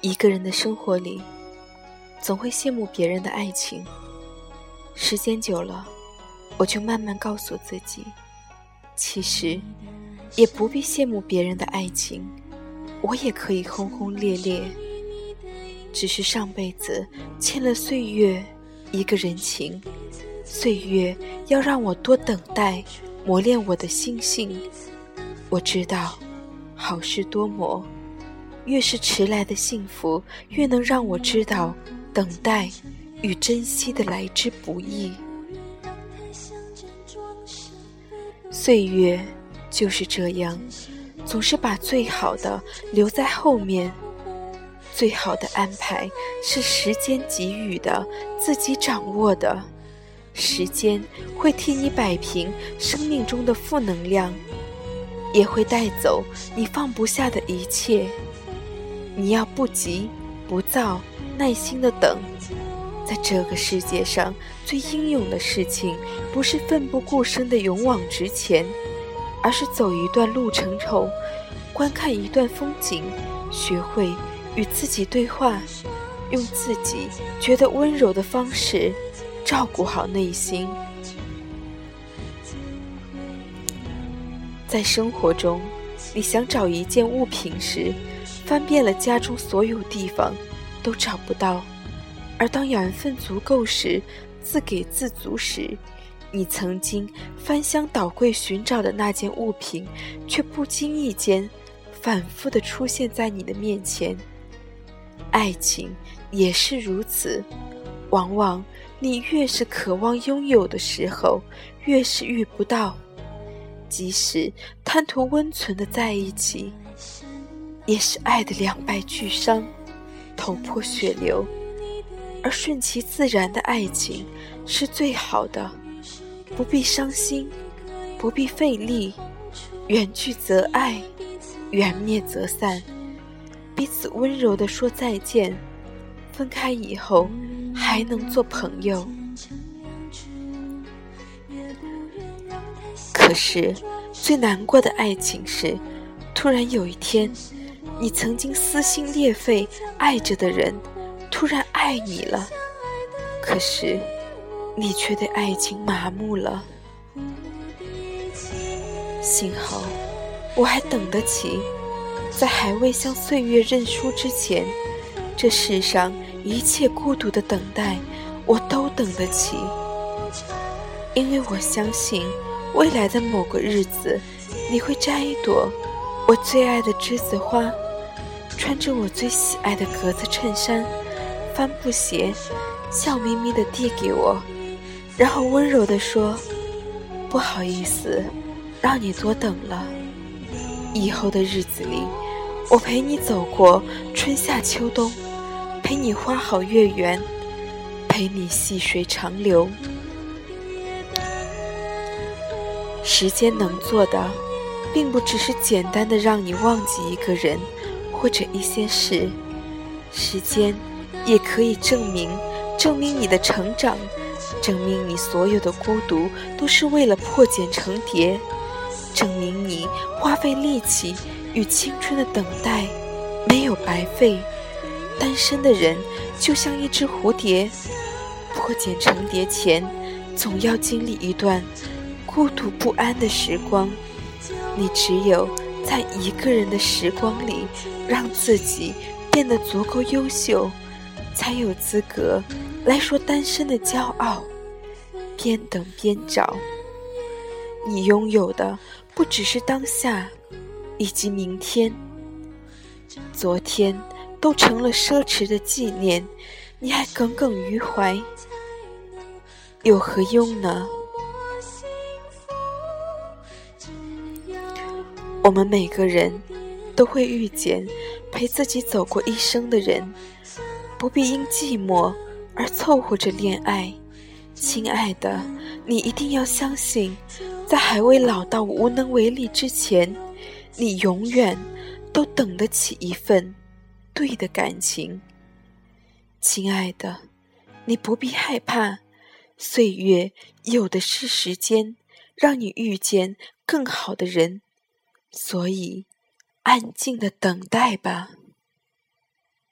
一个人的生活里，总会羡慕别人的爱情。时间久了，我就慢慢告诉自己，其实也不必羡慕别人的爱情，我也可以轰轰烈烈。只是上辈子欠了岁月一个人情，岁月要让我多等待，磨练我的心性。我知道，好事多磨。越是迟来的幸福，越能让我知道等待与珍惜的来之不易。岁月就是这样，总是把最好的留在后面。最好的安排是时间给予的，自己掌握的。时间会替你摆平生命中的负能量，也会带走你放不下的一切。你要不急不躁，耐心的等。在这个世界上，最英勇的事情，不是奋不顾身的勇往直前，而是走一段路程后，观看一段风景，学会与自己对话，用自己觉得温柔的方式，照顾好内心。在生活中，你想找一件物品时，翻遍了家中所有地方，都找不到；而当缘分足够时，自给自足时，你曾经翻箱倒柜寻找的那件物品，却不经意间反复的出现在你的面前。爱情也是如此，往往你越是渴望拥有的时候，越是遇不到。即使贪图温存的在一起。也是爱的两败俱伤，头破血流，而顺其自然的爱情是最好的，不必伤心，不必费力，缘聚则爱，缘灭则散，彼此温柔地说再见，分开以后还能做朋友。可是最难过的爱情是，突然有一天。你曾经撕心裂肺爱着的人，突然爱你了，可是你却对爱情麻木了。幸好我还等得起，在还未向岁月认输之前，这世上一切孤独的等待，我都等得起。因为我相信，未来的某个日子，你会摘一朵我最爱的栀子花。穿着我最喜爱的格子衬衫、帆布鞋，笑眯眯地递给我，然后温柔地说：“不好意思，让你多等了。以后的日子里，我陪你走过春夏秋冬，陪你花好月圆，陪你细水长流。时间能做的，并不只是简单的让你忘记一个人。”或者一些事，时间也可以证明，证明你的成长，证明你所有的孤独都是为了破茧成蝶，证明你花费力气与青春的等待没有白费。单身的人就像一只蝴蝶，破茧成蝶前，总要经历一段孤独不安的时光。你只有。在一个人的时光里，让自己变得足够优秀，才有资格来说单身的骄傲。边等边找，你拥有的不只是当下，以及明天。昨天都成了奢侈的纪念，你还耿耿于怀，有何用呢？我们每个人都会遇见陪自己走过一生的人，不必因寂寞而凑合着恋爱。亲爱的，你一定要相信，在还未老到无能为力之前，你永远都等得起一份对的感情。亲爱的，你不必害怕，岁月有的是时间，让你遇见更好的人，所以安静的等待吧。